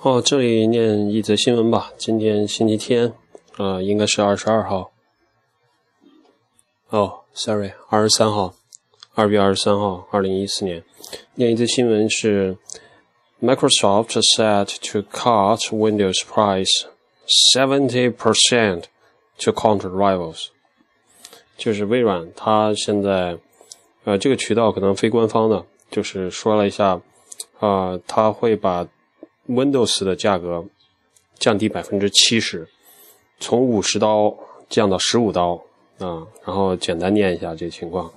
哦，这里念一则新闻吧。今天星期天，啊，应该是二十二号。哦，sorry，二十三号，二月二十三号，二零一四年。念一则新闻是，Microsoft set to cut Windows price seventy percent to counter rivals。就是微软，它现在，呃，这个渠道可能非官方的，就是说了一下，啊，它会把。Windows 的价格降低百分之七十，从五十刀降到十五刀啊。然后简单念一下这个情况：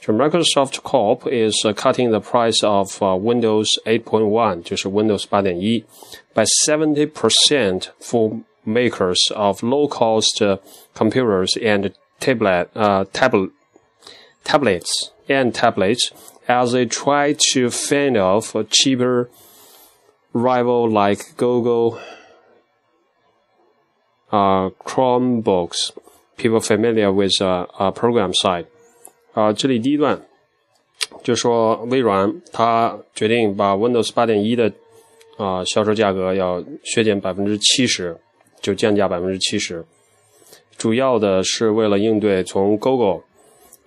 就 Microsoft Corp is cutting the price of Windows 8.1，就是 Windows 八点一，by seventy percent for makers of low-cost computers and tablet 呃 tablet tablets and tablets as they try to fend off cheaper rival like Google uh, Chromebooks, people familiar with a, a program side. 啊、这里第一段就说微软它决定把 Windows 八点一的啊、销售价格要削减百分之七十，就降价百分之七十。主要的是为了应对从 Google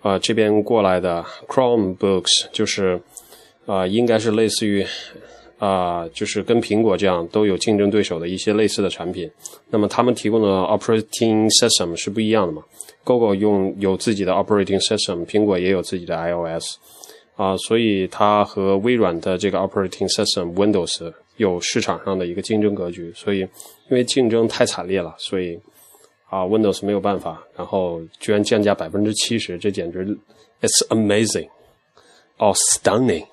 啊、这边过来的 Chromebooks，就是啊、应该是类似于啊、就是跟苹果这样都有竞争对手的一些类似的产品，那么他们提供的 operating system 是不一样的嘛？Google 用有自己的 operating system，苹果也有自己的 iOS，啊、所以它和微软的这个 operating system Windows 有市场上的一个竞争格局，所以因为竞争太惨烈了，所以啊、Windows 没有办法，然后居然降价百分之七十，这简直 it's amazing，or stunning。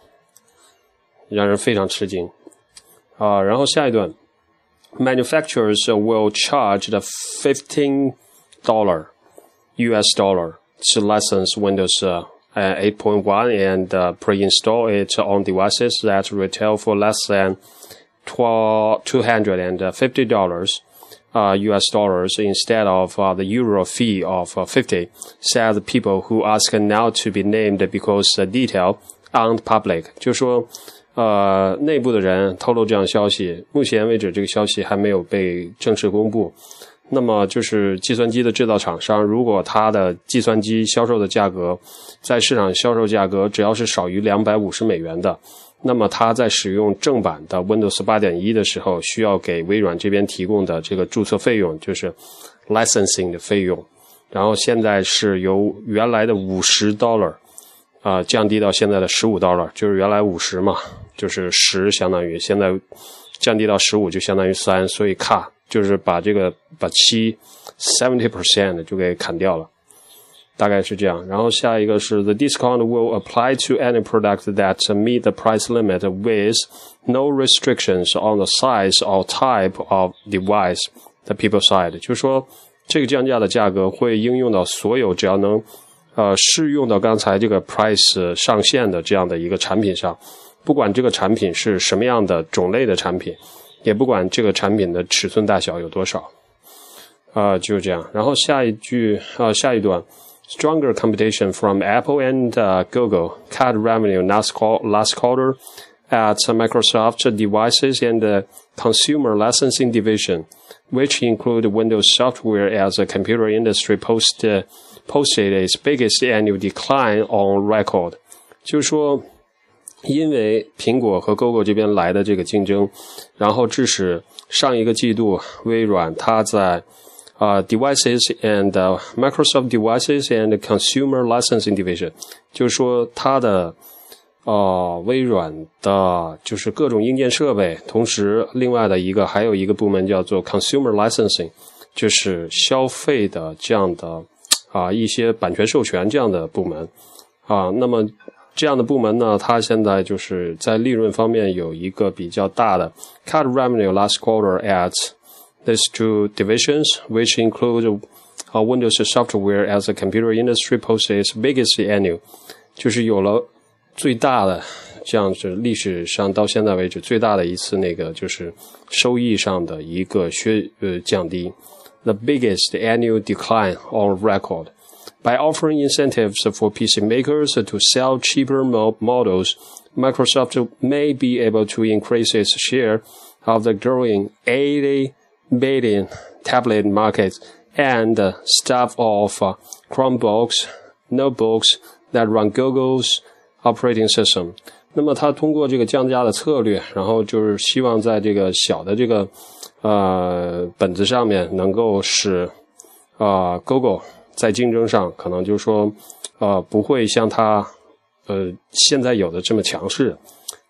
让人非常吃惊啊！然后下一段，manufacturers will charge the fifteen dollar U.S. dollar to license Windows uh, 8.1 and uh, pre-install it on devices that retail for less than two hundred and fifty dollars. Uh, U.S. dollars instead of uh, the euro fee of uh, 50, said people who ask now to be named because the detail aren't public. 就说 呃，内部的人透露这样消息，目前为止这个消息还没有被正式公布。那么就是计算机的制造厂商，如果它的计算机销售的价格在市场销售价格只要是少于两百五十美元的，那么它在使用正版的 Windows 八点一的时候，需要给微软这边提供的这个注册费用，就是 licensing 的费用。然后现在是由原来的五十 dollar。啊、呃，降低到现在的十五刀了，就是原来五十嘛，就是十相当于现在降低到十五就相当于三，所以 cut 就是把这个把七 seventy percent 就给砍掉了，大概是这样。然后下一个是 the discount will apply to any product that meet the price limit with no restrictions on the size or type of device the people side，就是说这个降价的价格会应用到所有只要能。呃，适用到刚才这个 price 上限的这样的一个产品上，不管这个产品是什么样的种类的产品，也不管这个产品的尺寸大小有多少，啊、呃，就这样。然后下一句、呃，下一段，stronger competition from Apple and、Google cut revenue last last quarter at Microsoft devices and the consumer licensing division, which include Windows software as a computer industry post. Uh, posted its biggest annual decline on record，就是说，因为苹果和 Google 这边来的这个竞争，然后致使上一个季度微软它在啊、uh, devices and、uh, Microsoft devices and consumer licensing division，就是说它的 呃微软的就是各种硬件设备，同时另外的一个还有一个部门叫做 consumer licensing，就是消费的这样的。啊，一些版权授权这样的部门，啊，那么这样的部门呢，它现在就是在利润方面有一个比较大的 cut revenue last quarter at these two divisions, which include uh, Windows software as a computer industry posted its biggest annual，就是有了最大的这样子历史上到现在为止最大的一次那个就是收益上的一个削呃降低。the biggest annual decline on record. By offering incentives for PC makers to sell cheaper models, Microsoft may be able to increase its share of the growing 80 billion tablet market and stuff of Chromebooks, notebooks that run Google's operating system。那么它通过这个降价的策略，然后就是希望在这个小的这个呃本子上面能够使啊 Google 在竞争上可能就是说呃不会像它呃现在有的这么强势，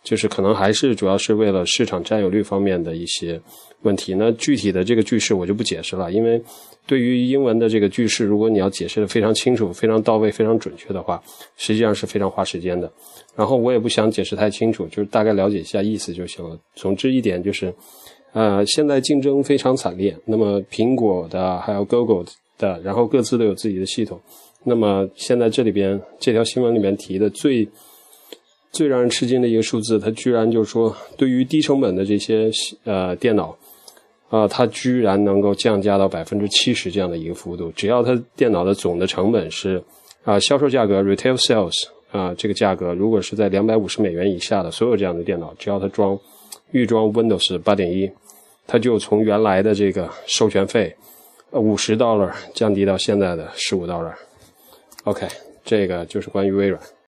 就是可能还是主要是为了市场占有率方面的一些问题。那具体的这个句式我就不解释了，因为。对于英文的这个句式，如果你要解释的非常清楚、非常到位、非常准确的话，实际上是非常花时间的。然后我也不想解释太清楚，就是大概了解一下意思就行了。总之一点就是，呃，现在竞争非常惨烈。那么苹果的还有 Google 的，然后各自都有自己的系统。那么现在这里边这条新闻里面提的最最让人吃惊的一个数字，它居然就是说，对于低成本的这些呃电脑。啊，它居然能够降价到百分之七十这样的一个幅度，只要它电脑的总的成本是啊销售价格 retail sales 啊这个价格，如果是在两百五十美元以下的所有这样的电脑，只要它装预装 Windows 八点一，它就从原来的这个授权费五十 dollar 降低到现在的十五 dollar。OK，这个就是关于微软。